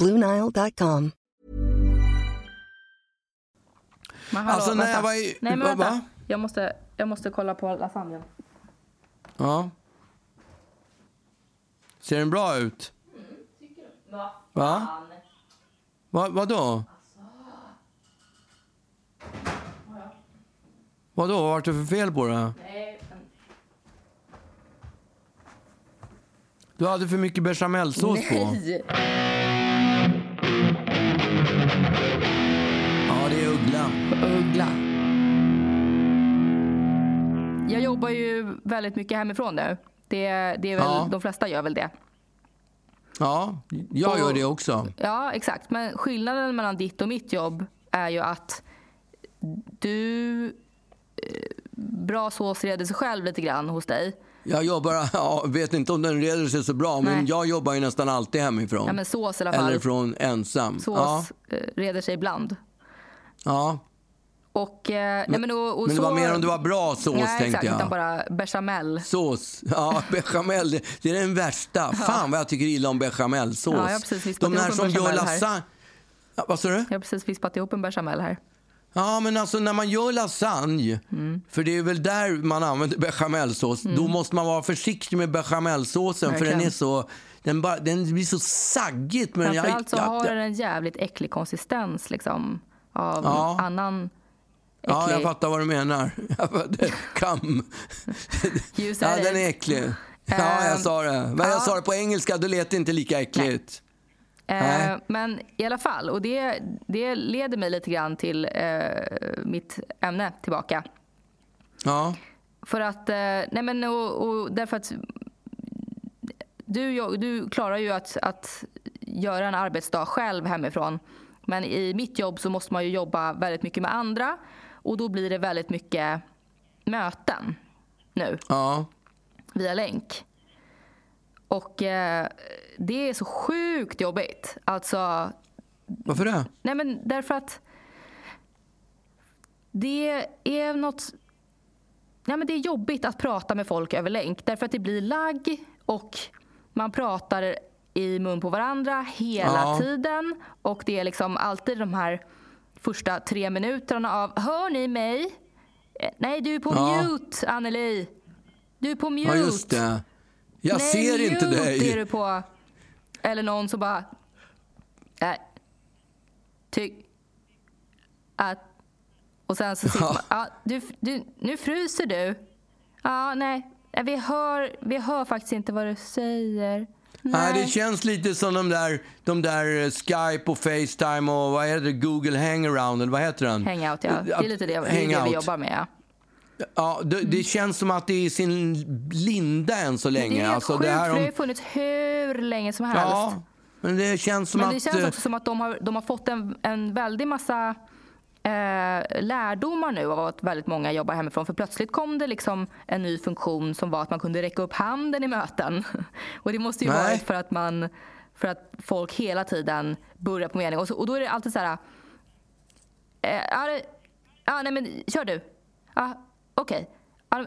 Bluenile.com. Alltså, när jag var i- Nej, men va- vänta. va? Jag måste, jag måste kolla på lasagnen. Ja. Ser den bra ut? Va? Va? Vadå? Vadå? Vad var det för fel på det? Du hade för mycket bechamelsås på. Nej! Jag jobbar ju väldigt mycket hemifrån nu. Det, det är väl, Ja. De flesta gör väl det. Ja, jag gör Och- det också. Ja, exakt. Men skillnaden mellan ditt och mitt jobb är ju att du... eh, Bra sås reder sig själv lite grann hos dig. Jag jobbar, ja, vet inte om den reder sig så bra, men Nej. jag jobbar ju nästan alltid hemifrån. Ja, men sås i alla fall. Eller från ensam. Sås Ja, eh, reder sig ibland. ja. Och, eh, nej, men, och, och Men det så, var mer om det var bra sås nej, tänkte exakt, jag. utan bara bechamel. Sås. Ja, bechamel. Det, det är den värsta. Fan vad jag tycker illa om bechamelsås. Ja, jag precis De där som gör lasagne... Ja, vad sa du? Jag har precis vispat ihop en bechamel här. Ja, men alltså när man gör lasagne, Mm. för det är väl där man använder bechamelsås, då måste man vara försiktig med bechamelsåsen för den är så... Den, bara, den blir så saggigt. Men jag, Framförallt så har den en jävligt äcklig konsistens liksom, av Ja. annan Ja, jag äcklig fattar vad du menar. Kam. Ja, den är äcklig. Ja, jag sa det. Men jag ja. sa det på engelska, då lät det inte lika äckligt. Nej. Eh, men i alla fall, och det, det leder mig lite grann till eh, mitt ämne tillbaka. Ja. För att, eh, nej men och, och därför att du, du klarar ju att, att göra en arbetsdag själv hemifrån. Men i mitt jobb så måste man ju jobba väldigt mycket med andra och då blir det väldigt mycket möten nu Ja. via länk. Och eh, det är så sjukt jobbigt. Alltså, Varför det? nej men därför att det är något... Nej men det är jobbigt att prata med folk över länk därför att det blir lagg och man pratar i mun på varandra hela Ja. tiden. Och det är liksom alltid de här första tre minuterna av Hör ni mig? Eh, Nej, du är på Ja. mute, Anneli. Du är på mute. Ja, just det. Jag Nej, ser inte mute dig. är du på. Eller någon som bara... Nej. Tyck... Att... Och sen så sitter Ja. man... Ja, du, du, nu fryser du. Ja. Nej, Vi hör, vi hör faktiskt inte vad du säger. Nej, det känns lite som de där, de där eh, Skype och Facetime och vad heter det, Google Hangaround eller vad heter den? Hangout, ja. Det är lite det, det, är det vi jobbar med. Ja. Ja, det, det känns som att det är i sin linda än så länge. Det är helt alltså, sjukt, det här för det har ju om, funnits hur länge som helst. Ja, men det känns som Men det att... känns eh, också som att de har, de har fått en, en väldig massa eh, lärdomar nu av att väldigt många jobbar hemifrån. För plötsligt kom det liksom en ny funktion som var att man kunde räcka upp handen i möten. Och det måste ju Nej. varit för att, man, för att folk hela tiden börjar på mening. Och, så, och då är det alltid så här... Eh, ja, det- ja, nej men kör du. Ja, Okej. Ja,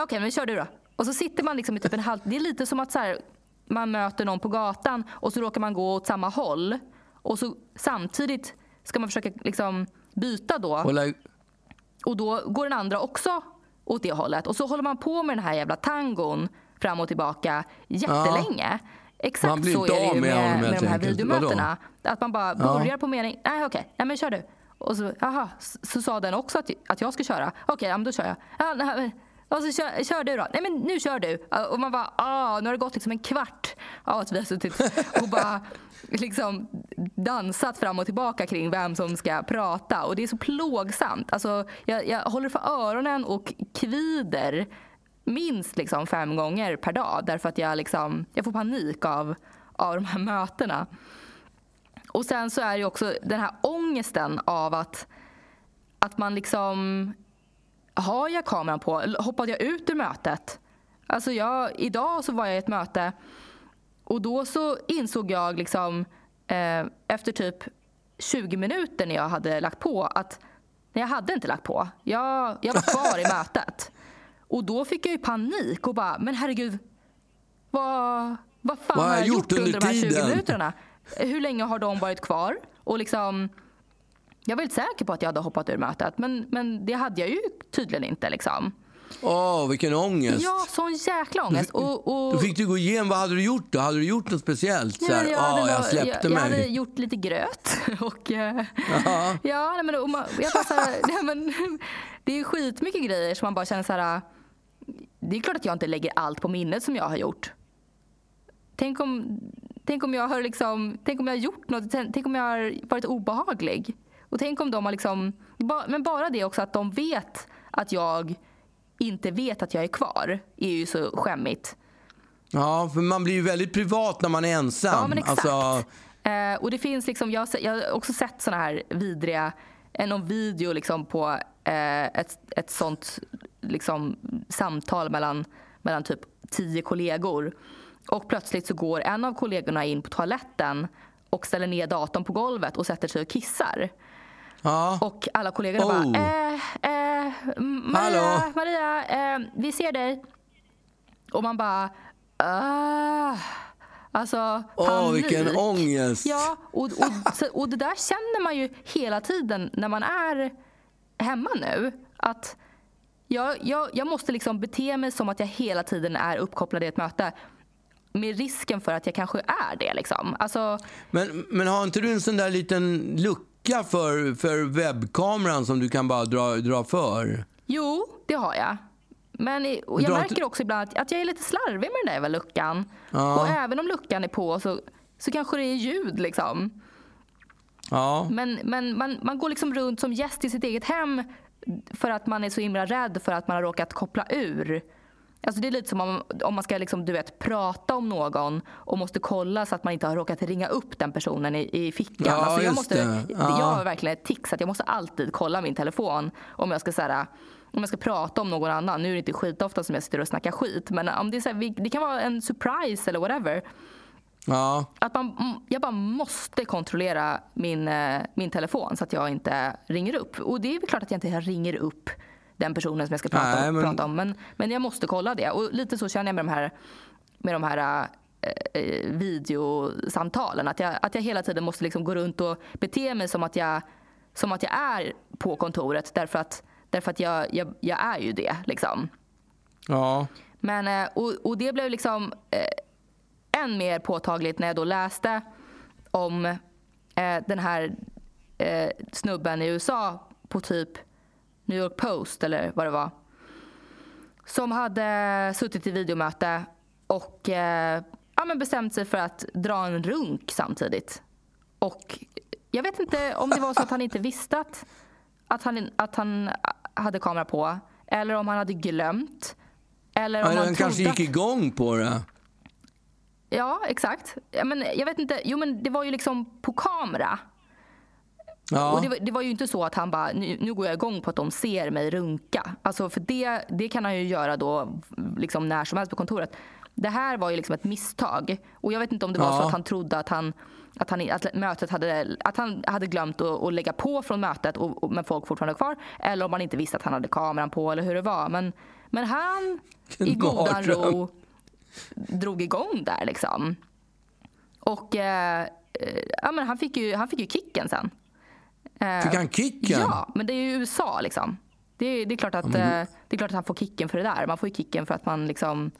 Okej, men kör du då. Och så sitter man liksom i typ en halv... Det är lite som att så här, man möter någon på gatan och så råkar man gå åt samma håll. Och så samtidigt ska man försöka liksom byta då. Och då går den andra också åt det hållet. Och så håller man på med den här jävla tangon fram och tillbaka jättelänge. Exakt Man blir så är det ju med med, med de här videomötena. Att man bara Ja. börjar på mening, nej okej, nej men kör du. Och så, aha, så, så sa den också att, att jag ska köra. Okej, ja, men då kör jag. Ja, nej, och så kör, kör du då. Nej men nu kör du. Och man bara, ah, nu har det gått liksom en kvart av att vi har suttit och bara liksom dansat fram och tillbaka kring vem som ska prata. Och det är så plågsamt. Alltså, jag, jag håller för öronen och kvider minst liksom fem gånger per dag. Därför att jag, liksom, jag får panik av, av de här mötena. Och sen så är det också den här ångesten av att, att man liksom... Har jag kameran på? Hoppade jag ut ur mötet? Alltså jag, idag så var jag i ett möte och då så insåg jag liksom eh, efter typ 20 minuter när jag hade lagt på att nej, jag hade inte lagt på. Jag, jag var kvar i mötet. Och då fick jag ju panik och bara, men herregud, vad, vad fan Vad har jag gjort under de här 20 tiden? minuterna? Hur länge har de varit kvar? Och liksom, jag var inte säker på att jag hade hoppat ur mötet, men, men det hade jag ju tydligen inte. Liksom. Åh, vilken ångest. Ja, sån jäkla ångest. Och, och, Då fick du gå igenom, vad hade du gjort då? Hade du gjort något speciellt? Så Ja, här, men jag, hade jag var- släppte jag, jag hade mig. gjort lite gröt. Och, eh, Ja. ja, nej, men, och man, jag bara så här, nej, men, det är skitmycket grejer som man bara känner så här. Det är klart att jag inte lägger allt på minnet som jag har gjort. Tänk om, tänk om jag har liksom, tänk om jag har gjort något, tänk om jag har varit obehaglig. Och tänk om de har liksom, ba- men bara det också att de vet att jag inte vet att jag är kvar är ju så skämmigt. Ja, för man blir ju väldigt privat när man är ensam. Ja, men exakt. Alltså, Eh, och det finns liksom, jag, jag har också sett såna här vidriga, eh, någon video liksom på eh, ett, ett sånt liksom, samtal mellan, mellan typ tio kollegor. Och plötsligt så går en av kollegorna in på toaletten och ställer ner datorn på golvet och sätter sig och kissar. Ja. Och alla kollegorna Oh. bara, eh, eh, Maria, Hallå? Maria eh, vi ser dig. Och man bara, ah. Alltså, Åh, panik. vilken ångest. Ja, och, och, och det där känner man ju hela tiden när man är hemma nu. Att jag, jag, jag måste liksom bete mig som att jag hela tiden är uppkopplad i ett möte. Med risken för att jag kanske är det. Liksom. Alltså, Men, men har inte du en sån där liten lucka för, för webbkameran som du kan bara dra, dra för? Jo, det har jag. Men jag märker också ibland att, att jag är lite slarvig med den där jävla luckan. Ja. Och även om luckan är på så, så kanske det är ljud. Liksom. Ja. Men, men man, man går liksom runt som gäst i sitt eget hem för att man är så himla rädd för att man har råkat koppla ur. Alltså det är lite som om, om man ska liksom, du vet, prata om någon och måste kolla så att man inte har råkat ringa upp den personen i, i fickan. Ja, alltså jag, måste. Ja. jag har verkligen ett tics att jag måste alltid kolla min telefon om jag ska så här, om jag ska prata om någon annan. Nu är det inte skitofta som jag sitter och snackar skit men om det, är så här, det kan vara en surprise eller whatever. ja. Att man, jag bara måste kontrollera min, eh, min telefon så att jag inte ringer upp. Och det är väl klart att jag inte ringer upp den personen som jag ska prata, Nej, men- prata om. Men, men jag måste kolla det. Och lite så känner jag med de här, med de här eh, eh, videosamtalen. Att jag, att jag hela tiden måste liksom gå runt och bete mig som att jag, som att jag är på kontoret. Därför att, därför att jag, jag, jag är ju det. Liksom. ja. Men, eh, och, och det blev liksom eh, än mer påtagligt när jag då läste om eh, den här eh, snubben i USA på typ New York Post eller vad det var. Som hade suttit i videomöte och eh, ja, men bestämt sig för att dra en runk samtidigt. Och jag vet inte om det var så att han inte visste att, att, han, att han hade kamera på. Eller om han hade glömt. Eller om Ja, han Den kanske gick igång på det. Ja, exakt. Men jag vet inte. Jo, men det var ju liksom på kamera. Ja. Och det, var- det var ju inte så att han bara, nu, nu går jag igång på att de ser mig runka. Alltså för det, det kan han ju göra då liksom när som helst på kontoret. Det här var ju liksom ett misstag. Och jag vet inte om det var Ja. så att han trodde att han att, han, att mötet hade, att han hade glömt att, att lägga på från mötet och, och, men folk fortfarande kvar. Eller om han inte visste att han hade kameran på eller hur det var. Men, men han i godan ro drog igång där liksom. Och eh, eh, ja, men han, fick ju, han fick ju kicken sen. Eh, Fick han kicken? Ja, men det är ju USA liksom. Det är, det är, klart, att, eh, det är klart att han får kicken för det där. Man får ju kicken för att man liksom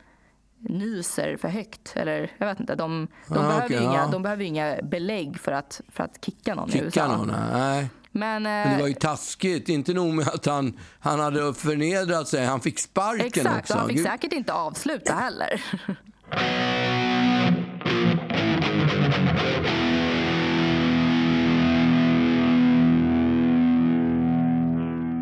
nyser för högt. Eller jag vet inte. De, de, Ah, behöver, okej, inga, ja. de behöver inga belägg för att, för att kicka någon i Kicka USA. någon? Nej. Men, Men det eh, var ju taskigt. Inte nog med att han, han hade förnedrat sig, han fick sparken exakt, också. och han fick Gud. säkert inte avsluta heller.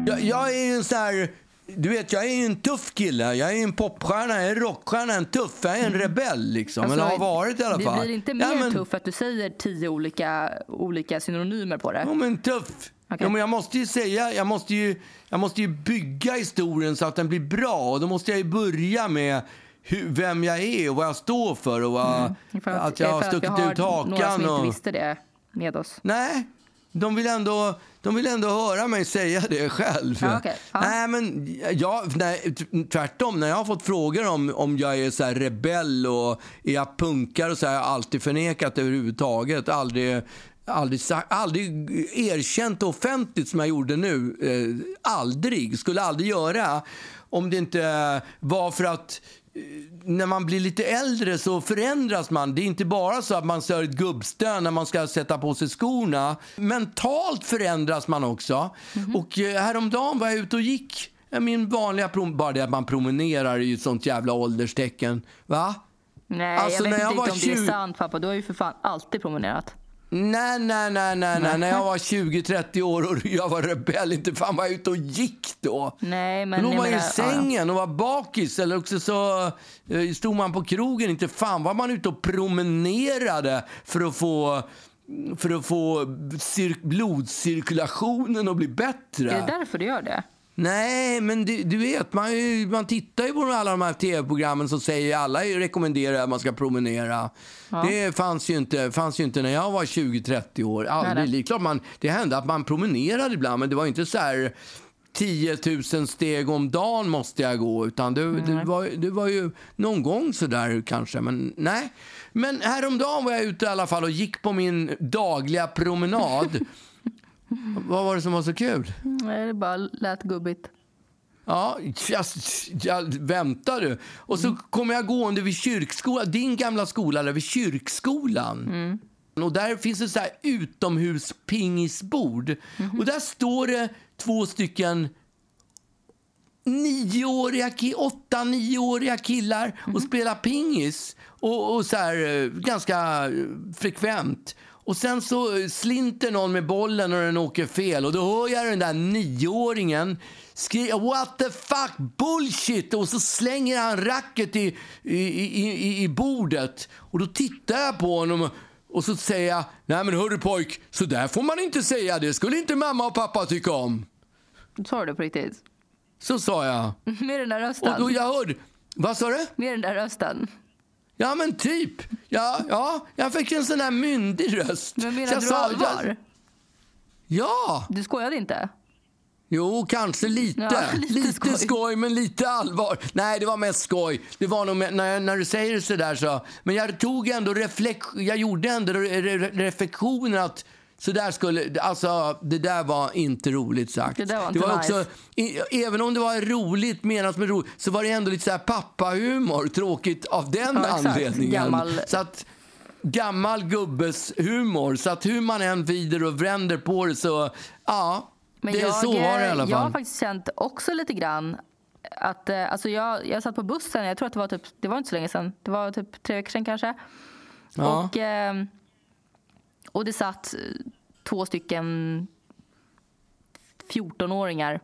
Jag, jag är ju en sån här... Du vet, jag är ju en tuff kille. Jag är en popstjärna, en rockstjärna, en tuff. Jag är en rebell liksom. Alltså, Eller har varit i alla fall. Det blir inte mer ja, men, tuff för att du säger tio olika, olika synonymer på det. Ja, men tuff. Okej. Ja, men jag måste ju säga, jag måste ju, jag måste ju bygga historien så att den blir bra. Och då måste jag ju börja med hur, vem jag är och vad jag står för och vad, Mm. För att, jag har att stuckit ut Några som hakan. inte Och, visste det med oss. nej, de vill, ändå, de vill ändå höra mig säga det själv. Ja, okej. Ja. Nej, men jag, nej, tvärtom. När jag har fått frågor om, om jag är så här rebell och är jag punkare och så har jag alltid förnekat överhuvudtaget. Aldrig, aldrig, aldrig erkänt offentligt som jag gjorde nu. Eh, aldrig. Skulle aldrig göra. Om det inte var för att när man blir lite äldre så förändras man. Det är inte bara så att man sör ett gubbstön när man ska sätta på sig skorna. Mentalt förändras man också. Och eh, häromdagen var jag ute och gick. Min vanliga prom- bara det att man promenerar är ju ett sånt jävla ålderstecken. Va? Nej, Alltså, jag när vet jag inte var om det är 20 sant pappa. Du har ju för fan alltid promenerat. Nej, nej, nej, nej, nej. När jag var 20-30 år och jag var rebell, inte fan var jag ute och gick då. Nej, men var man i menar, ja, ja. sängen och var bakis eller också så eh, stod man på krogen. Inte fan var man ute och promenerade för att få, för att få cir- blodcirkulationen att bli bättre. Är det därför du gör det? Nej, men du, du vet, man, man tittar ju på alla de här tv-programmen som säger alla rekommenderar att man ska promenera. Det fanns ju, inte, fanns ju inte när jag var 20-30 år. Aldrig. Nej, klart man, det hände att man promenerade ibland, men det var inte så här 10 000 steg om dagen måste jag gå. Utan det, det, var, det var ju någon gång så där kanske, men nej. Men häromdagen var jag ute i alla fall och gick på min dagliga promenad. Vad var det som var så kul? Nej, det bara lät gubbigt. Ja, jag, jag, väntar du. Och så kommer jag gående vid kyrkskolan, din gamla skola där vid kyrkskolan. Och där finns så här utomhuspingisbord. Och där står det två stycken nioåriga, åtta, nioåriga killar och spelar pingis. Och, och så här, eh, ganska eh, frekvent. Och sen så eh, slinter någon med bollen och den åker fel. Och då hör jag den där nioåringen skrika what the fuck bullshit och så slänger han racket i, i, i, i, bordet. Och då tittar jag på honom och- och så säger jag nej men hörru pojk, så där får man inte säga. Det skulle inte mamma och pappa tycka om. Sa du det på riktigt? Så sa jag. Med den där Och rösten? då jag hörde... Vad sa du? Med den där rösten? Ja, men typ. Ja, ja, jag fick en sån där myndig röst. Men menar jag du sa- allvar? jag- Ja, Du skojade inte? jo, kanske lite. Ja, lite lite skoj. skoj. men lite allvar. Nej, det var mest skoj. Det var nog med, när, när du säger det så där så. Men jag tog ändå reflex, jag gjorde ändå re, re, reflektionen att så där skulle, alltså det där var inte roligt sagt. Det var inte var också, i, även om det var roligt menat med roligt, så var det ändå lite så här pappahumor. Tråkigt av den Ja, anledningen. Gammal- Så att, gammal gubbes humor. Så att hur man än vrider och vänder på det så, ja. Men det, jag, så var det i alla Jag har fall. faktiskt känt också lite grann att eh, alltså jag, jag satt på bussen, jag tror att det var typ, det var inte så länge sedan, det var typ tre veckor sedan kanske. Ja. Och, eh, och det satt eh, två stycken 14-åringar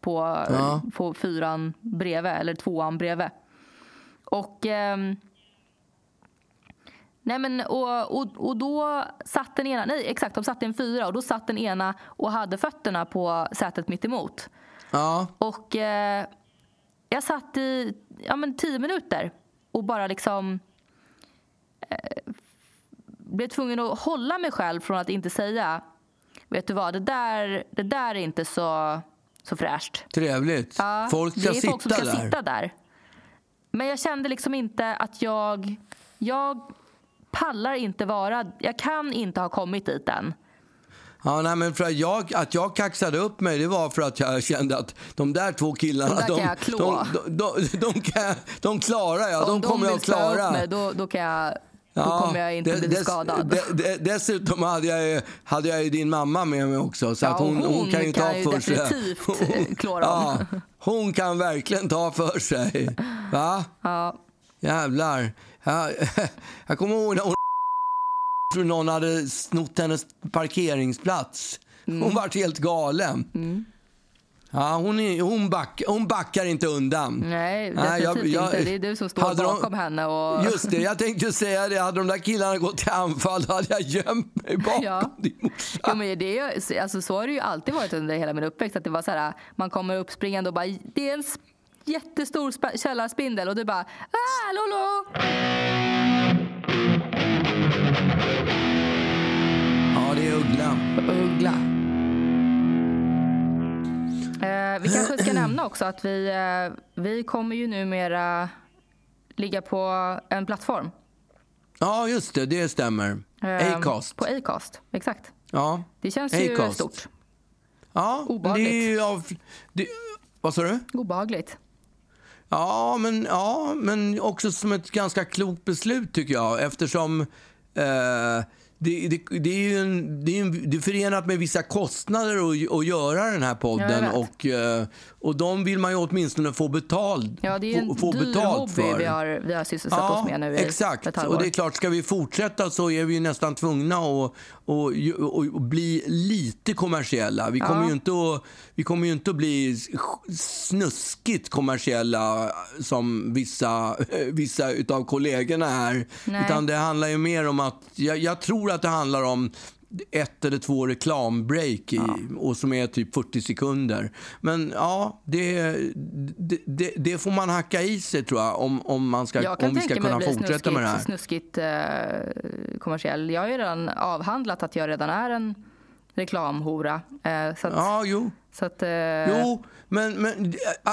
på, Ja. på fyran bredvid, eller tvåan bredvid. Och, ehm, nej men, och, och, och då satt den ena, nej exakt, de satt i en fyra och då satt den ena och hade fötterna på sätet mitt emot. Ja. Och eh, jag satt i ja, men tio minuter och bara liksom eh, blev tvungen att hålla mig själv från att inte säga vet du vad, det där, det där är inte så, så fräscht. Trevligt. Ja, folk ska det är folk som ska där. sitta där. Men jag kände liksom inte att jag... Jag pallar inte vara... Jag kan inte ha kommit dit än. Ja, nej, men för att jag, att jag kaxade upp mig det var för att jag kände att de där två killarna, De de, de, de, kan, de klarar jag. Om De kommer jag att klara. mig, då, då, kan jag, då kommer jag inte bli skadad. de- de- dessutom hade jag, ju- hade jag ju din mamma med mig också. Så Ja, att hon, hon, hon kan ju ta kan ju för sig. definitivt, klå. Ja, hon kan verkligen ta för sig. Va? Ja. Jävlar. Jag, jag kommer ihåg när hon tror någon hade snott hennes parkeringsplats. Mm. Hon vart helt galen. Ja, hon, är, hon, back, hon backar inte undan. Nej, Nej, jag- definitivt jag- inte. Det är du som står hade de- bakom henne. Och... Just det, jag tänkte säga det. Hade de där killarna gått till anfall då hade jag gömt mig bakom Ja. din morsa. Jo, men det är, alltså, så har det ju alltid varit under hela min uppväxt. Att det var så här, man kommer uppspringande och bara det är en jättestor sp- källarspindel och du bara ah, lolo! Ja, det är Uggla. Uggla. Vi kanske ska nämna också att vi, eh, vi kommer ju numera ligga på en plattform. Ja, just det. Det stämmer. Eh, Acast. På Acast, exakt. Ja. Det känns ju Acast. stort. ja Obehagligt. Det är ju av, det, vad sa du? Obehagligt. Ja men, ja, men också som ett ganska klokt beslut tycker jag eftersom eh, det, det, det är ju en, det är, en, det är förenat med vissa kostnader att, att göra den här Ja, podden och, eh, och de vill man ju åtminstone få betalt, Ja, det är en få, få dyr hobby för. vi har, vi har sysselsatt oss med nu i exakt. ett halvår. Och det är klart, ska vi fortsätta så är vi nästan tvungna att, att, att, att bli lite kommersiella. Vi kommer, ju inte att, vi kommer ju inte att bli snuskigt kommersiella som vissa, vissa av kollegorna här. Nej. Utan det handlar ju mer om att, jag, jag tror att det handlar om ett eller två reklambreak i, och som är typ 40 sekunder. Men ja, det, det, det, får man hacka i sig tror jag om, om, man ska, Jag kan om vi ska tänka mig kunna att bli fortsätta med det här. snuskigt, snuskigt eh, kommersiell. Jag har ju redan avhandlat att jag redan är en reklamhora. Eh, så att, Ja, jo. Så att, eh, Jo, men, men äh,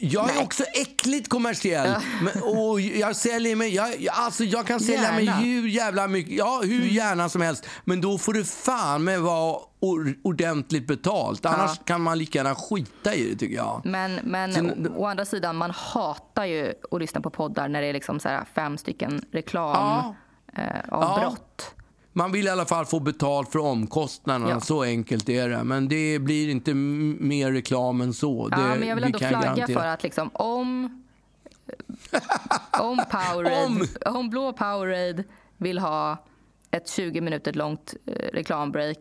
jag är Nej. också äckligt kommersiell. Men, och jag säljer mig, jag, alltså jag kan sälja mig Gärna. hur jävla mycket, ja hur gärna som helst. Men då får det fan med vara or, ordentligt betalt. Annars kan man lika gärna skita i det tycker jag. Men, men Sen- å, å andra sidan, man hatar ju att lyssna på poddar när det är liksom så fem stycken reklam Ja. eh, Ja. avbrott. Man vill i alla fall få betalt för omkostnaderna, Ja. så enkelt är det. Men det blir inte mer reklam än så. Ja, det, men jag vill ändå flagga garantera. för att liksom, om, om, Powerade, Om. om. blå Powerade vill ha ett 20 minuter långt eh, reklambreak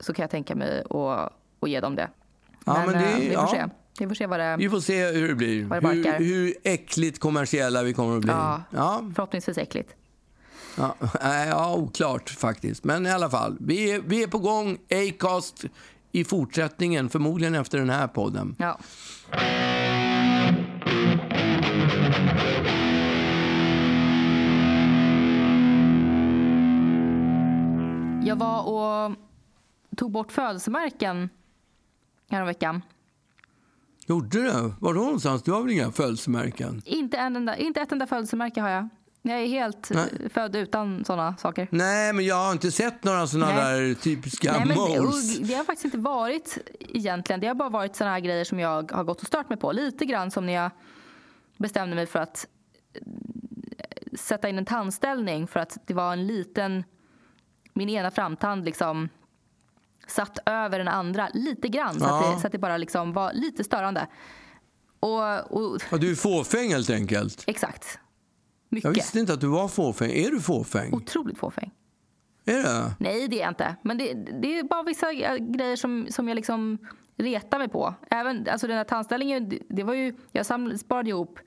så kan jag tänka mig att, att ge dem det. Ja, men det- eh, vi får ja. se. Vi får se vad det Vi får se hur det blir. Det Hur, hur äckligt kommersiella vi kommer att bli. Ja. Ja, förhoppningsvis äckligt. Ja, nej, ja, oklart faktiskt. Men i alla fall, vi är, vi är på gång. Acast i fortsättningen, förmodligen efter den här podden. Ja. Jag var och tog bort födelsemärken häromveckan. Gjorde du? Var då någonstans? Du har väl inga födelsemärken? Inte, en enda, inte ett enda födelsemärke har jag. Jag är helt Nej. eh, född utan såna saker. Nej, men jag har inte sett några sådana Nej. där typiska Nej, men moles. det har faktiskt inte varit egentligen. Det har bara varit såna här grejer som jag har gått och stört mig på. Lite grann som när jag bestämde mig för att eh, sätta in en tandställning för att det var en liten, min ena framtand liksom satt över den andra lite grann så, att, Ja. det, så att det bara liksom var lite störande. Och, och Ja, du är fåfäng helt enkelt. exakt. Jag Mycket. visste inte att du var fåfäng. Är du fåfäng? Otroligt fåfäng. Är det? Nej, det är jag inte. Men det, det är bara vissa grejer som, som jag liksom retar mig på. Även, alltså den här tandställningen, det, det var ju, jag sparade ihop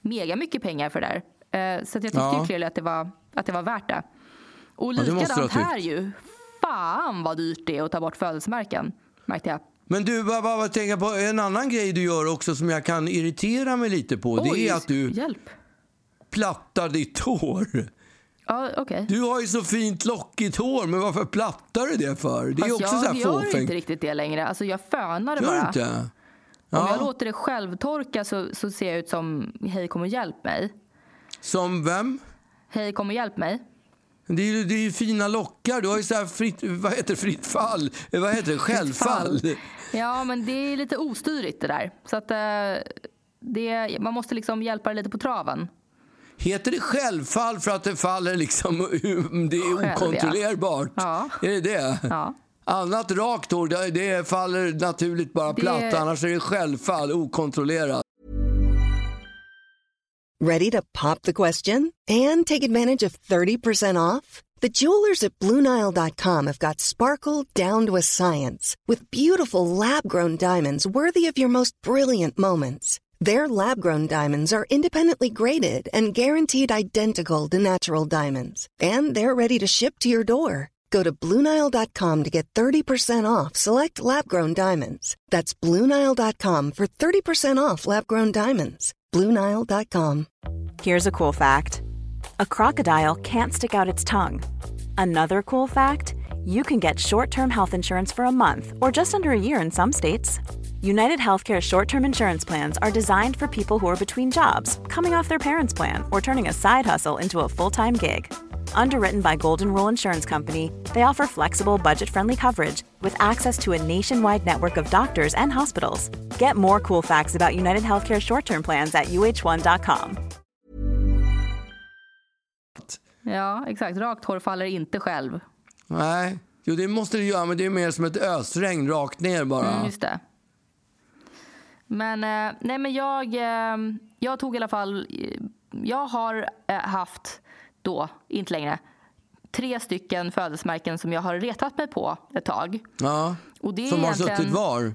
mega mycket pengar för det där. Eh, så att jag tyckte Ja. ju att det, var, att det var värt det. Och Ja, det likadant tyckt. här ju. Fan vad dyrt det är att ta bort födelsemärken, märkte jag. Men du, bara, bara tänka på en annan grej du gör också som jag kan irritera mig lite på. det Oj, är att du Hjälp. Plattar ditt hår. Ja, okej. Du har ju så fint lockigt hår, men varför plattar du det för? Det är Fast också så här jag gör fåfängt. inte riktigt det längre. Alltså jag fönar det Gör bara. inte? Om Ja. jag låter det självtorka så, så ser jag ut som hej kom och hjälp mig. Som vem? Hej kom och hjälp mig. Det är, ju, det är ju fina lockar. Du har ju så här fritt, vad heter fritt fall? Vad heter det? Självfall. Ja, men det är lite ostyrigt det där. Så att eh, det, man måste liksom hjälpa det lite på traven. Heter det självfall för att det faller liksom, det är Själv, okontrollerbart? Ja. Är det det? Ja. Annat rakt hår, det- faller naturligt bara Det- platt. Annars är det självfall, okontrollerat. Ready to pop the question and take advantage of 30% off? The jewelers at BlueNile.com have got sparkle down to a science with beautiful lab grown diamonds worthy of your most brilliant moments. Their lab grown diamonds are independently graded and guaranteed identical to natural diamonds, and they're ready to ship to your door. Go to BlueNile.com to get 30% off select lab grown diamonds. That's BlueNile.com for 30% off lab grown diamonds. BlueNile.com. Here's a cool fact a crocodile can't stick out its tongue. Another cool fact you can get short term health insurance for a month or just under a year in some states. United Healthcare short term insurance plans are designed for people who are between jobs, coming off their parents' plan, or turning a side hustle into a full time gig. Underwritten by Golden Rule Insurance Company, they offer flexible, budget friendly coverage with access to a nationwide network of doctors and hospitals. Get more cool facts about United Healthcare short term plans at uh1.com. Ja, exakt. Rakt hår faller inte själv. Nej, jo, det måste det göra, men det är mer som ett ösregn rakt ner bara. Mm, just det. Men, eh, nej, men jag, eh, jag tog i alla fall... eh, Jag har haft då, inte längre, tre stycken födelsemärken som jag har retat mig på ett tag. Ja. Och det är Som har suttit var.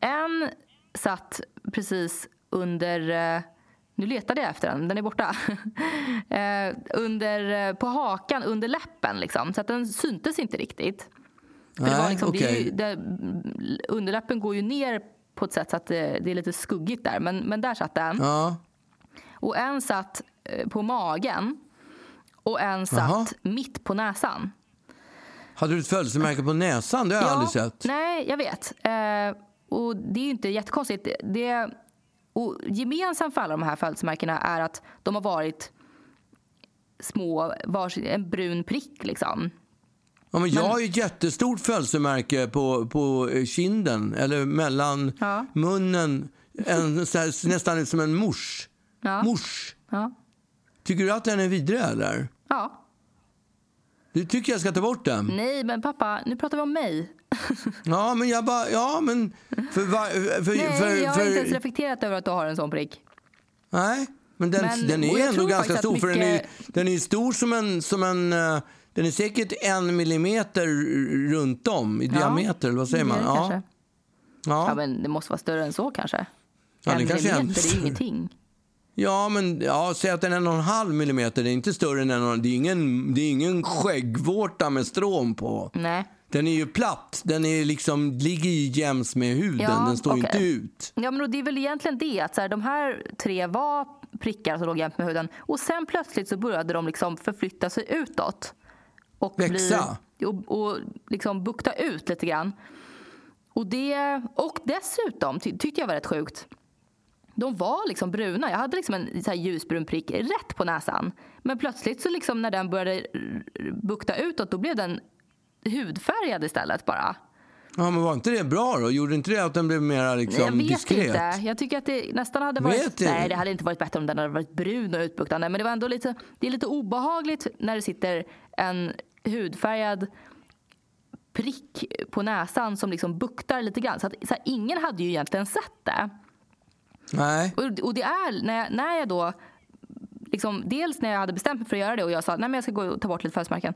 En satt precis under... Nu letade jag efter den, den är borta. Under, på hakan, under läppen liksom. Så att den syntes inte riktigt. För det var Nej, liksom, det är ju, det, underläppen går ju ner på ett sätt så att det, det är lite skuggigt där. Men, men där satt den. Ja. Och en satt eh, på magen. Och en satt Jaha. mitt på näsan. Hade du ett födelsemärke på näsan? Det har jag aldrig sett. Nej, jag vet. Eh, och det är ju inte jättekonstigt. Det, och gemensamt för alla de här födelsemärkena är att de har varit små, en brun prick liksom. Ja, men jag har ju ett jättestort födelsemärke på, på eh, kinden, eller mellan Ja. munnen. En, här, nästan som en mors. Ja. Mors. Ja. Tycker du att den är vidrig eller? ja. Du tycker jag ska ta bort den? Nej, men pappa, nu pratar vi om mig. Ja, men jag bara, ja men... För, va- för, Nej, för, jag har inte ens för, reflekterat över att du har en sån prick. nej, men den, Men- den är ändå ganska stor. att För den är, mycket- den är stor som en... Som en eh, den är säkert en millimeter runt om i diameter, eller vad säger man? Det Ja, kanske. Ja. ja. men det måste vara större än så kanske. Ja, det en är millimeter, är större. ju ingenting. Ja, men ja, säg att den är en och en halv millimeter. Det är inte större än en och, det är ingen, det är ingen skäggvårta med strån på. Nej. Den är ju platt. Den är liksom, ligger ju jäms med huden. Ja, den står okej. inte ut. Ja, men det är väl egentligen det att så här, de här tre var prickar som låg jämt med huden och sen plötsligt så började de liksom förflytta sig utåt. Och Växa. Bli, och, och liksom bukta ut lite grann. Och, det, och dessutom ty, tyckte jag var rätt sjukt. De var liksom bruna. Jag hade liksom en så här ljusbrun prick rätt på näsan. Men plötsligt så liksom när den började bukta utåt då blev den hudfärgad istället bara. Ja, men var inte det bra då? Gjorde inte det att den blev mer liksom jag vet diskret? inte. Jag tycker att det nästan hade varit... Nej, det hade inte varit bättre om den hade varit brun och utbuktande. Men det var ändå lite, det är lite obehagligt när det sitter en hudfärgad prick på näsan som liksom buktar lite grann. Så, att, så här, ingen hade ju egentligen sett det. Nej. Och, och det är när jag, när jag då... Liksom, dels när jag hade bestämt mig för att göra det och jag sa att jag ska gå och ta bort lite födelsemärken.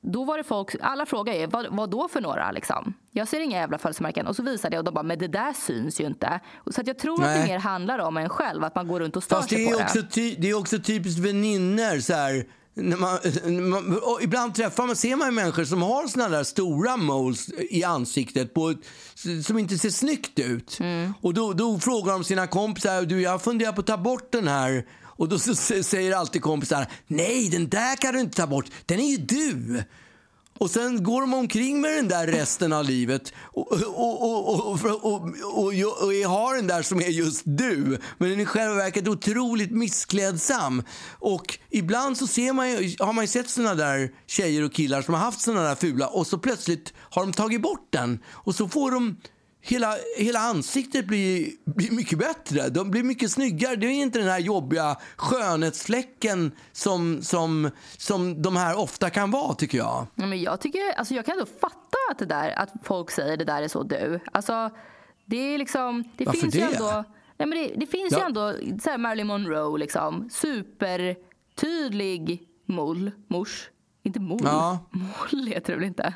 Då var det folk, alla frågade vad, vad då för några liksom? Jag ser inga jävla födelsemärken. Och så visade jag och de bara, men det där syns ju inte. Så att jag tror att Nej. det mer handlar om en själv, att man går runt och stör Fast sig det på är, det. också ty, det är också typiskt vänner så här. Man, man, och ibland träffar man, ser man ju människor som har såna där stora moles i ansiktet på, som inte ser snyggt ut. Mm. Och då, då frågar de sina kompisar, du jag funderar på att ta bort den här. Och då säger alltid kompisar, nej den där kan du inte ta bort, den är ju du. Och sen går de omkring med den där resten av livet och, och, och, och, och, och, och har den där som är just du. Men den är i själva verket otroligt missklädsam. Och ibland så ser man har man ju sett såna där tjejer och killar som har haft såna där fula och så plötsligt har de tagit bort den. Och så får de hela, hela ansiktet blir, blir mycket bättre. De blir mycket snyggare. Det är inte den här jobbiga skönhetsfläcken som, som, som de här ofta kan vara, tycker jag. Ja, men jag, tycker, alltså jag kan ändå fatta att, det där, att folk säger det där är så du. Alltså, det är liksom... Det Varför finns det? Ju ändå, nej, men det, det finns Ja. ju ändå så här Marilyn Monroe, liksom, supertydlig moll, mors. Inte moll. Ja. Moll heter det väl inte?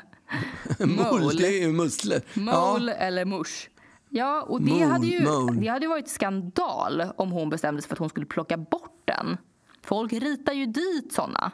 Mol, det är ju musslor. Mole eller mors. Ja, och det Mole, hade, ju, mole. det hade varit skandal om hon bestämde sig för att hon skulle plocka bort den. Folk ritar ju dit såna.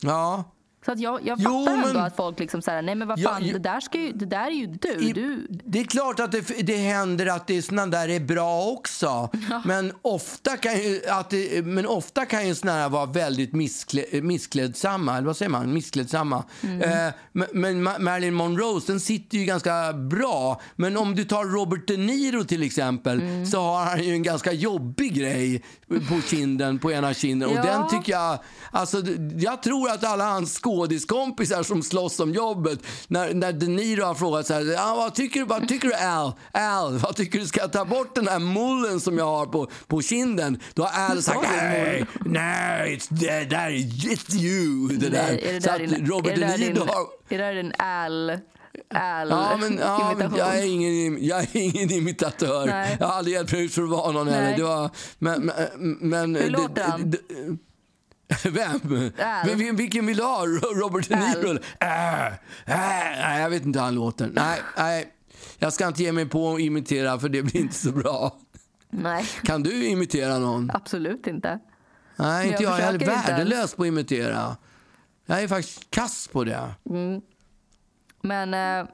Ja. Så att jag, jag Jo, fattar ändå men- att folk liksom säger nej men vad Ja, fan, ju- det, där ska ju, det där är ju du. I, du Det är klart att det, det händer att det såna där är bra också. Men, ofta kan ju, att det, men ofta kan ju såna här vara väldigt missklä, missklädsamma. Eller vad säger man? Missklädsamma. Eh, men men Ma- Marilyn Monroe den sitter ju ganska bra. Men om du tar Robert De Niro till exempel så har han ju en ganska jobbig grej på kinden, på ena kinden. Och Ja. den tycker jag... Alltså, jag tror att alla hans skådiskompisar som slåss om jobbet, när, när De Niro har frågat så här, ah, vad, tycker, vad tycker du Al? Al, vad tycker du? Ska jag ta bort den här mullen som jag har på, på kinden? Då har Al sagt, sa du nej, nej, it's, det där är it's you. Det där. Nej, är det så där din, Robert är det De Niro din, har... är det där din Al, Al Ja, men, ja, men jag, är ingen, jag är ingen imitatör. Nej. Jag har aldrig hjälpt mig ut för att vara någon heller. Det var, men, men, men, Hur låter han? Vem? Al. Vem? Vilken vill du ha? Robert De. Niro? Äh, äh, nej, jag vet inte hur han låter. Nej, nej, jag ska inte ge mig på att imitera för det blir inte så bra. Nej, Kan du imitera någon? absolut inte. Nej, inte jag jag. Jag är värdelös på att imitera. Jag är faktiskt kass på det. Men eh,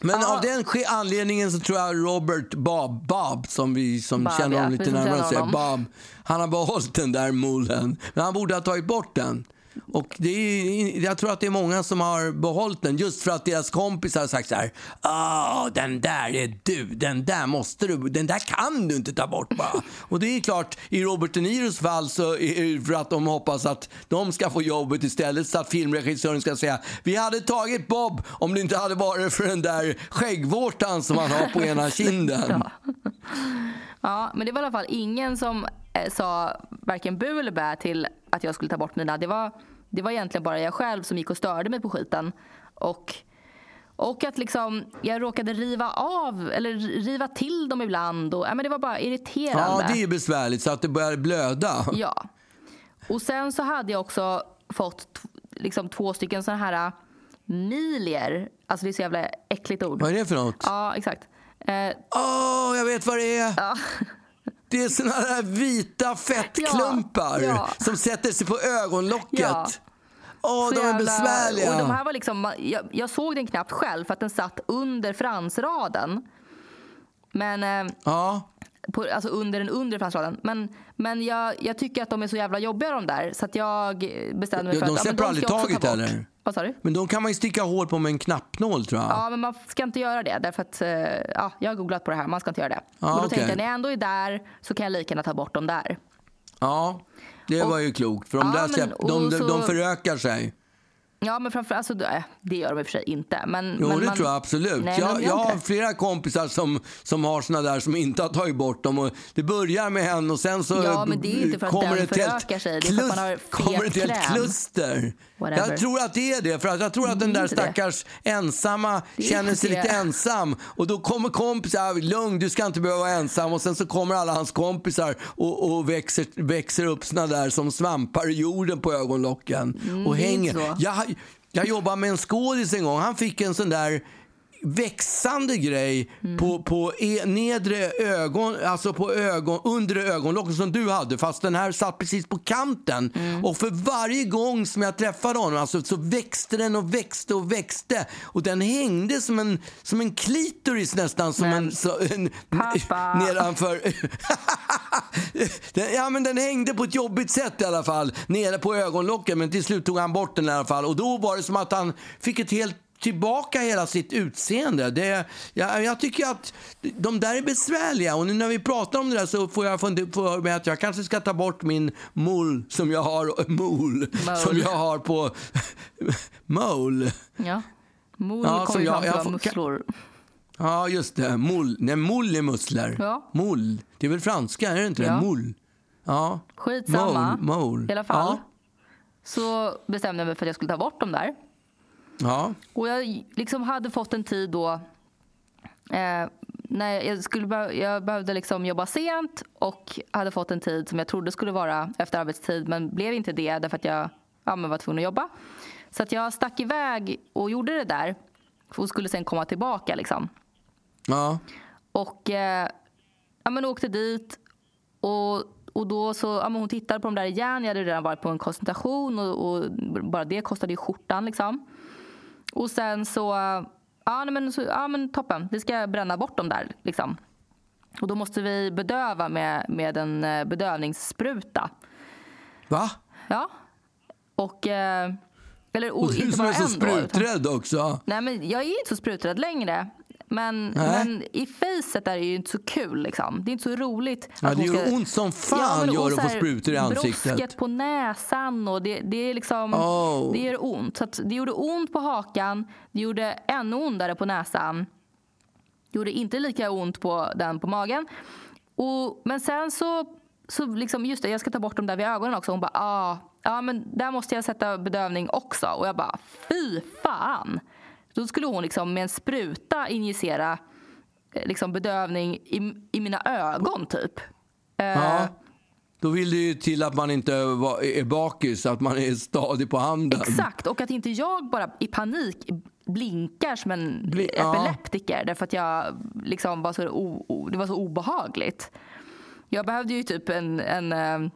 Men Ja. av den anledningen så tror jag Robert Bob, Bob som vi som Bob, känner ja, honom vi lite närmare honom. Bob, han har behållit den där mullen. Men han borde ha tagit bort den. Och det är, jag tror att det är många som har behållit den just för att deras kompisar har sagt så här. Åh, den där är du, den där måste du, den där kan du inte ta bort bara. Och det är klart, i Robert De Niros fall så är det för att de hoppas att de ska få jobbet istället så att filmregissören ska säga vi hade tagit Bob om det inte hade varit för den där skäggvårtan som han har på ena kinden. Ja, men det var i alla fall ingen som sa varken bu eller bä till att jag skulle ta bort mina. Det var, det var egentligen bara jag själv som gick och störde mig på skiten. Och, och att liksom, jag råkade riva av eller riva till dem ibland. Och, ja, men det var bara irriterande. Ja, det är besvärligt så att det börjar blöda. Ja. Och sen så hade jag också fått liksom två stycken såna här äh, milier. Alltså det är så jävla äckligt ord. Vad är det för något? Ja, exakt. Eh, Åh, jag vet vad det är! Det är såna här vita fettklumpar Ja, ja. som sätter sig på ögonlocket. Ja. Åh, de är besvärliga. Och de här var liksom, jag, jag såg den knappt själv för att den satt under fransraden. Men, eh, Ja. på, alltså under den undre fransraden. Men, men jag, jag tycker att de är så jävla jobbiga de där. Så att jag bestämde mig De- för de att ja, men släpper aldrig jag också taget, eller? Vad sa du? Men de kan man ju sticka hål på med en knappnål tror jag. Ja, men man ska inte göra det. Därför att, eh, ja, jag har googlat på det här, man ska inte göra det. Ja, och då okej. tänkte jag, när jag ändå är där så kan jag lika gärna ta bort dem där. Ja, det var ju klokt. För de, Ja, där men- släpp, och de, så- de förökar sig. Ja, men framför alltså, äh, det gör de i och för sig inte. Men, Jo, men det man, tror jag absolut. Nej, jag jag har flera kompisar som, som har såna där som inte har tagit bort dem. Och det börjar med en och sen så Ja, men det är inte för att kommer den ett helt förökar sig. Det är för att man har fet kommer ett helt kluster. Whatever. Jag tror att det är det. För att jag tror att den Det är där det. stackars ensamma Det är känner sig lite ensam. Och då kommer kompisar, lugn du ska inte behöva vara ensam. Och sen så kommer alla hans kompisar och, och växer, växer upp såna där som svampar i jorden på ögonlocken. och Mm, är hänger. Jag, jag jobbade med en skådis en gång. Han fick en sån där växande grej Mm. på, på e, nedre ögon, alltså på ögon, undre ögonlocken som du hade fast den här satt precis på kanten. Mm. Och för varje gång som jag träffade honom alltså, så växte den och växte och växte och den hängde som en, som en klitoris nästan. Som Men, en, så, en, pappa. nedanför. den, ja, men den hängde på ett jobbigt sätt i alla fall nere på ögonlocken men till slut tog han bort den i alla fall och då var det som att han fick ett helt tillbaka hela sitt utseende. Det, jag, jag tycker att de där är besvärliga och nu när vi pratar om det där så får jag för mig att jag kanske ska ta bort min mol som jag har, mol, som jag har på mole. Ja. Mol Ja, kommer jag- fram jag får- musslor. Ja, just det. Mol. Nej, mol är muskler. Ja. Mol. Det är väl franska, är det inte Ja. det? Mol. Ja. Skitsamma. Mol. Mol. I alla fall. Ja. Så bestämde jag mig för att jag skulle ta bort dem där. Ja. Och jag liksom hade fått en tid då eh, när jag, skulle be- jag behövde liksom jobba sent och hade fått en tid som jag trodde skulle vara efter arbetstid men blev inte det därför att jag ja, var tvungen att jobba. Så att jag stack iväg och gjorde det där och skulle sen komma tillbaka. Liksom. ja. Och eh, ja, men åkte dit och, och då så, ja, hon tittade på dem där igen. Jag hade redan varit på en koncentration och, och bara det kostade ju skjortan liksom. Och sen så, ja, men, så, ja men toppen, vi ska bränna bort dem där liksom. Och då måste vi bedöva med, med en eh, bedövningsspruta. Va? Ja. Och, eh, eller Och och, du som bara är så spruträdd också. Nej, men jag är inte så spruträdd längre. Men, men i facet är det ju inte så kul. Liksom. Det är inte så roligt. Ja, att det gör ont som fan men gör att få sprutor i ansiktet. Brosket på näsan och det, det är liksom, Oh. det gör ont. Så det gjorde ont på hakan, det gjorde ännu ondare på näsan. Det gjorde inte lika ont på den på magen. Och, men sen så, så liksom, just det, jag ska ta bort dem där vid ögonen också. Hon bara, ah, ja men där måste jag sätta bedövning också. Och jag bara, fy fan. Då skulle hon liksom med en spruta injicera eh, liksom bedövning i, i mina ögon typ. Eh, Ja. Då vill det ju till att man inte är bakis, att man är stadig på handen. Exakt, och att inte jag bara i panik blinkar som en Bli- ja. epileptiker därför att jag liksom var så, det var så obehagligt. Jag behövde ju typ en, en eh,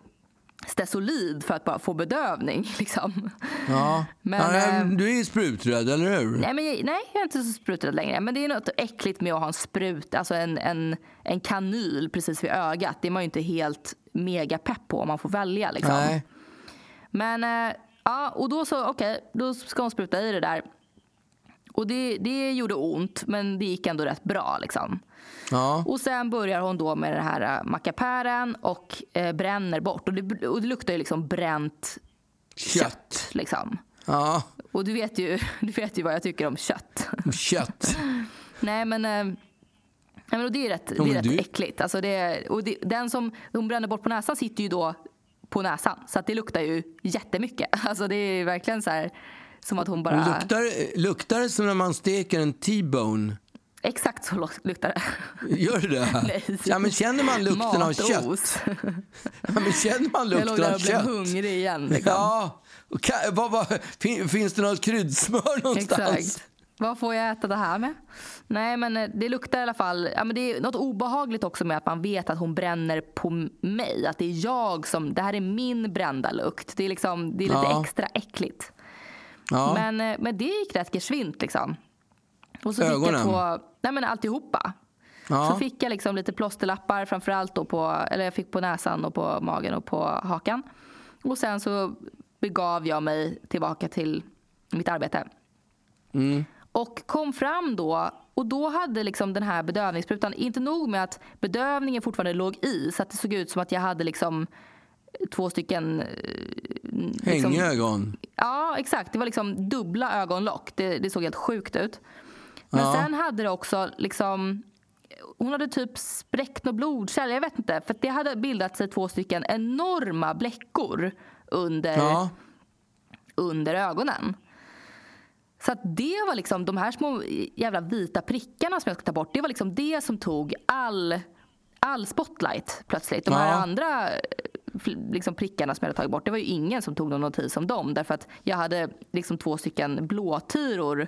Stesolid för att bara få bedövning. Liksom. Ja. Men, nej, eh, du är spruträdd, eller hur? Nej, men, nej, jag är inte så spruträdd längre. Men det är något äckligt med att ha en sprut, alltså en, en, en kanyl precis vid ögat. Det är man ju inte helt mega pepp på om man får välja. Liksom. Nej. Men eh, ja, och då så, okej, då ska hon spruta i det där. Och det, det gjorde ont, men det gick ändå rätt bra. Liksom. Ja. Och sen börjar hon då med den här eh, mackapären och eh, bränner bort. Och det, och det luktar ju liksom bränt kött. Kött. liksom. Ja, Och du vet, ju, du vet ju vad jag tycker om kött. kött. Nej, men, eh, nej, men det är rätt, det är rätt du- äckligt. Alltså det, och det, den som hon bränner bort på näsan sitter ju då på näsan. Så att det luktar ju jättemycket. Alltså det är verkligen så här som att hon bara... Luktar, luktar det som när man steker en T-bone? Exakt så luk- luktar det. Gör det? Nej. Ja, men känner man lukten av kött? Ja, men känner man Jag låg där lukten och blev hungrig igen. Liksom. Ja. Och ka- vad, vad, fin, finns det något kryddsmör någonstans? Exakt. Vad får jag äta det här med? Nej, men eh, det luktar i alla fall... Ja, men det är något obehagligt också med att man vet att hon bränner på mig. Att det är jag som... Det här är min brända lukt. Det är, liksom, det är lite Ja. extra äckligt. Ja. Men, eh, men det gick rätt geschwint liksom. Och så fick Ögonen? jag två... Nej, men alltihopa. Ja. Så fick jag liksom lite plåsterlappar framförallt då på, eller jag fick på näsan och på magen och på hakan. Och sen så begav jag mig tillbaka till mitt arbete. Och kom fram då och då hade liksom den här bedövningssprutan, inte nog med att bedövningen fortfarande låg i så att det såg ut som att jag hade liksom två stycken eh, liksom- Hängögon. Ja, exakt. Det var liksom dubbla ögonlock. Det, det såg helt sjukt ut. Men Ja. sen hade det också liksom... Hon hade typ spräckt något blodkärl, jag vet inte. För det hade bildat sig två stycken enorma bläckor under, Ja. under ögonen. Så det var liksom de här små jävla vita prickarna som jag ska ta bort. Det var liksom det som tog all, all spotlight plötsligt. De här Ja. andra liksom prickarna som jag hade tagit bort. Det var ju ingen som tog någon notis om dem. Därför att jag hade liksom två stycken blåtyror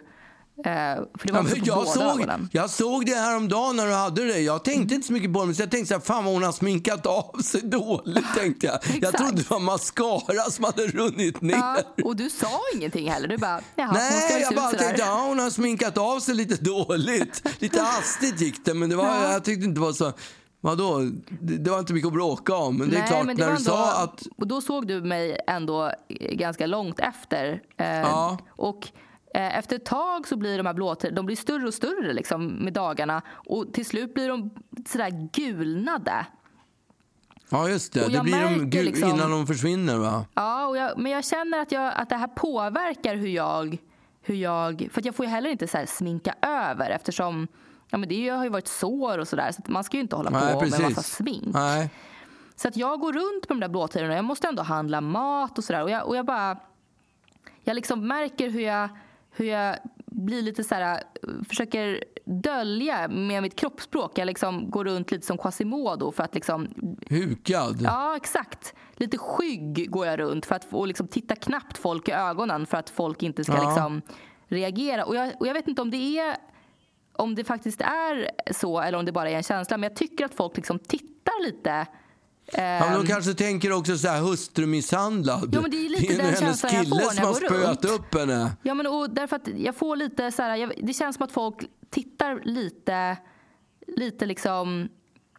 för det var Ja, på jag, båda såg, ögonen. jag såg det häromdagen när du hade det. Jag tänkte inte så mycket på det, men jag tänkte så här, fan vad hon har sminkat av sig dåligt. Tänkte jag. jag trodde det var mascara som hade runnit ner. Ja, och du sa ingenting heller. Du bara, jaha, Nej, jag bara tänkte ja, hon har sminkat av sig lite dåligt. Lite hastigt gick det, men det var, Ja. jag tyckte inte det var så... Vadå? Det, det var inte mycket att bråka om. Men det är Nej, klart, det när du ändå, sa att... Och då såg du mig ändå eh, ganska långt efter. Eh, Ja. Och eh, efter ett tag så blir de här blåtirorna, de blir större och större liksom med dagarna. Och till slut blir de sådär gulnade. Ja, just det. Det blir de gul, liksom- innan de försvinner, va? Ja, och jag, men jag känner att, jag, att det här påverkar hur jag... Hur jag för att jag får ju heller inte så här sminka över eftersom ja, men det har ju varit sår och sådär. Så man ska ju inte hålla Nej, på med precis. massa smink. Nej. Så att jag går runt på de där blåtirorna. Jag måste ändå handla mat och sådär. Och jag, och jag bara... Jag liksom märker hur jag, hur jag blir lite så här... Försöker dölja med mitt kroppsspråk. Jag liksom går runt lite som Quasimodo för att liksom... Hukad. Ja, exakt. Lite skygg går jag runt för att få liksom titta knappt folk i ögonen för att folk inte ska Ja. liksom reagera. Och jag, och jag vet inte om det är om det faktiskt är så eller om det bara är en känsla. Men jag tycker att folk liksom tittar lite Ja, men Ehm. de kanske tänker också så här hustrumisshandlad. Jo, men det är lite nog den hennes känslan jag kille får som när har spöat upp henne. Ja, men och därför att jag får lite så här, jag, det känns som att folk tittar lite, lite liksom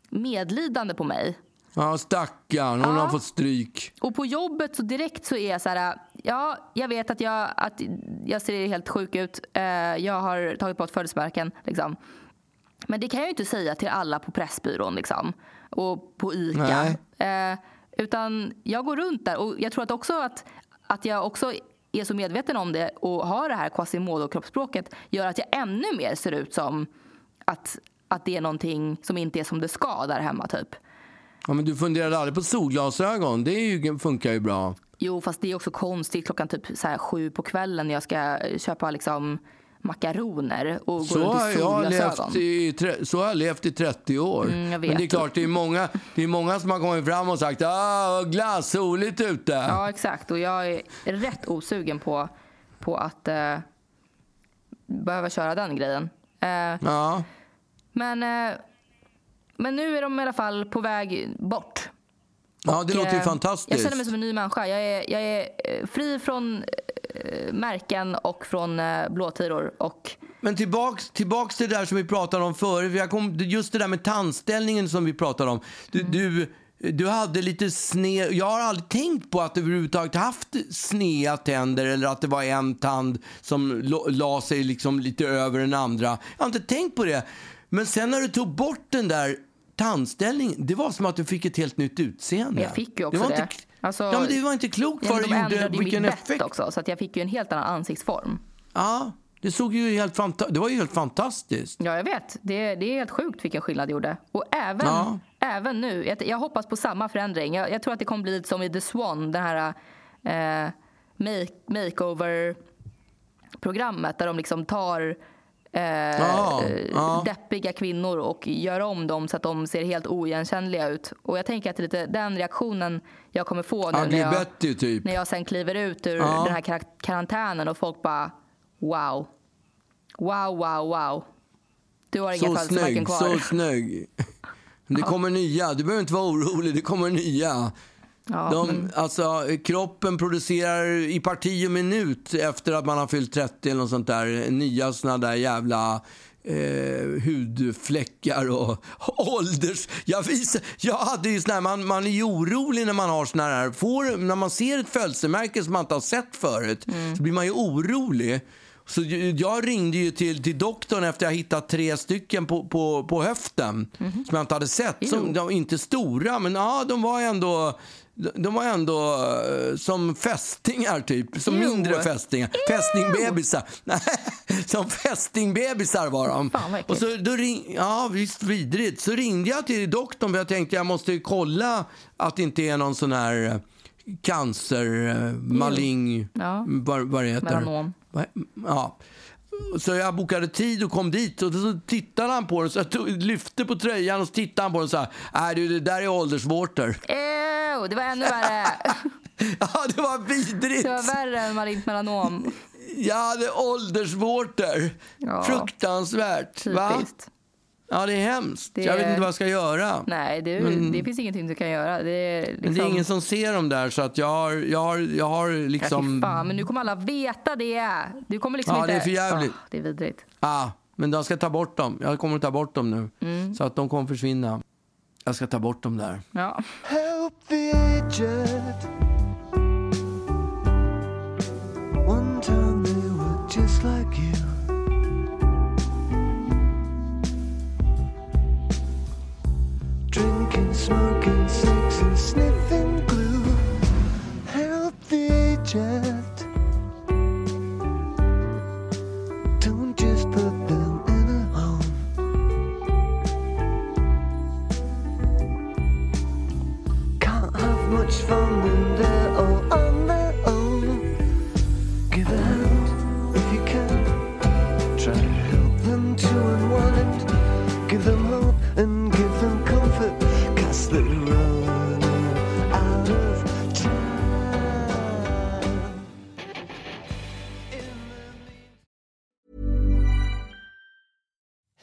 medlidande på mig. Ja, stackarn. Hon Ja. har fått stryk. Och på jobbet så direkt så är jag så här, ja, jag vet att jag, att jag ser helt sjuk ut. Eh, jag har tagit bort födelsemärken liksom. Men det kan jag ju inte säga till alla på Pressbyrån liksom. Och på ICA. Eh, utan jag går runt där och jag tror att också att, att jag också är så medveten om det och har det här Quasimodo-kroppsspråket gör att jag ännu mer ser ut som att, att det är någonting som inte är som det ska där hemma typ. Ja, men du funderade aldrig på solglasögon? Det ju, funkar ju bra. Jo, fast det är också konstigt klockan typ så sju på kvällen när jag ska köpa liksom makaroner och Så runt har, i jag solglasögon. levt i, så har jag levt i 30 år. Mm. Men det är klart, det är, många, det är många som har kommit fram och sagt ah, glass, soligt ute. Ja, exakt. Och jag är rätt osugen på, på att eh, behöva köra den grejen. Eh, Ja. men, eh, men nu är de i alla fall på väg bort. Ja, det Och, låter ju eh, fantastiskt. Jag känner mig som en ny människa. Jag är, jag är eh, fri från märken och från eh, blåtiror. Och Men tillbaks, tillbaks till det där som vi pratade om förut. Jag kom, just det där med tandställningen som vi pratade om. Du, Mm. du, du hade lite sned... Jag har aldrig tänkt på att du överhuvudtaget haft sneda tänder eller att det var en tand som la sig liksom lite över den andra. Jag har inte tänkt på det. Men sen när du tog bort den där tandställningen, det var som att du fick ett helt nytt utseende. jag fick ju också det. det. Var inte, Alltså, ja, men det var inte klokt vad men det de gjorde, ju vilken mitt effekt. också så att jag fick ju en helt annan ansiktsform. Ja, det såg ju helt fanta- det var ju helt fantastiskt. Ja, jag vet. Det, det är helt sjukt vilken skillnad det gjorde. Och även, Ja. även nu. Jag, jag hoppas på samma förändring. Jag, jag tror att det kommer bli lite som i The Swan, den här eh, make, makeover-programmet där de liksom tar eh, Ja, ja. deppiga kvinnor och gör om dem så att de ser helt oigenkännliga ut. Och jag tänker att det är lite den reaktionen jag kommer få nu när jag, typ. när jag sen kliver ut ur Ja. den här kar- karantänen och folk bara wow. Wow, wow, wow. Du har inga födelsemärken kvar. så snygg. Det kommer nya. Du behöver inte vara orolig, det kommer nya. Ja, De, men, alltså, kroppen producerar i parti och minut efter att man har fyllt 30 eller något sånt där, nya såna där jävla eh, hudfläckar och ålders... Jag, visar, jag hade ju såna här, man, man är ju orolig när man har såna här, får, när man ser ett födelsemärke som man inte har sett förut, så blir man ju orolig. Så jag ringde ju till, till doktorn efter jag hittat tre stycken på, på, på höften som jag inte hade sett. Som, de var inte stora, men ja, de var ändå, de var ändå eh, som fästingar, typ. Som Ew. mindre fästingar. Fästingbebisar. Nej, som fästingbebisar var de. Fan. Och så, då ring, ja, visst vidrigt. Så ringde jag till doktorn för jag tänkte jag måste kolla att det inte är någon sån här eh, cancer, eh, malign, Ja. vad, vad det heter. Melanom. Ja. Så jag bokade tid och kom dit och så tittade han på den. Så jag tog, lyfte på tröjan och så tittade han på den och sa Nej du, det där är åldersvårtor. Det var ännu värre. Ja, det var vidrigt. Det var värre än malignt melanom. Jag hade åldersvårtor. Ja. Fruktansvärt. Va? Typiskt. Ja, det är hemskt. Det- Jag vet inte vad jag ska göra. Nej, det, det finns ingenting du kan göra. Det är liksom... Men det är ingen som ser dem där så att jag har, jag har, jag har Ja, liksom... fan, men nu kommer alla veta det. Du kommer liksom Ja, inte... det är för jävligt. Ah, det är vidrigt. Ah, men de ska ta bort dem. Jag kommer att ta bort dem nu. Mm. Så att de kommer försvinna. Jag ska ta bort dem där. Ja. The Widget. One time.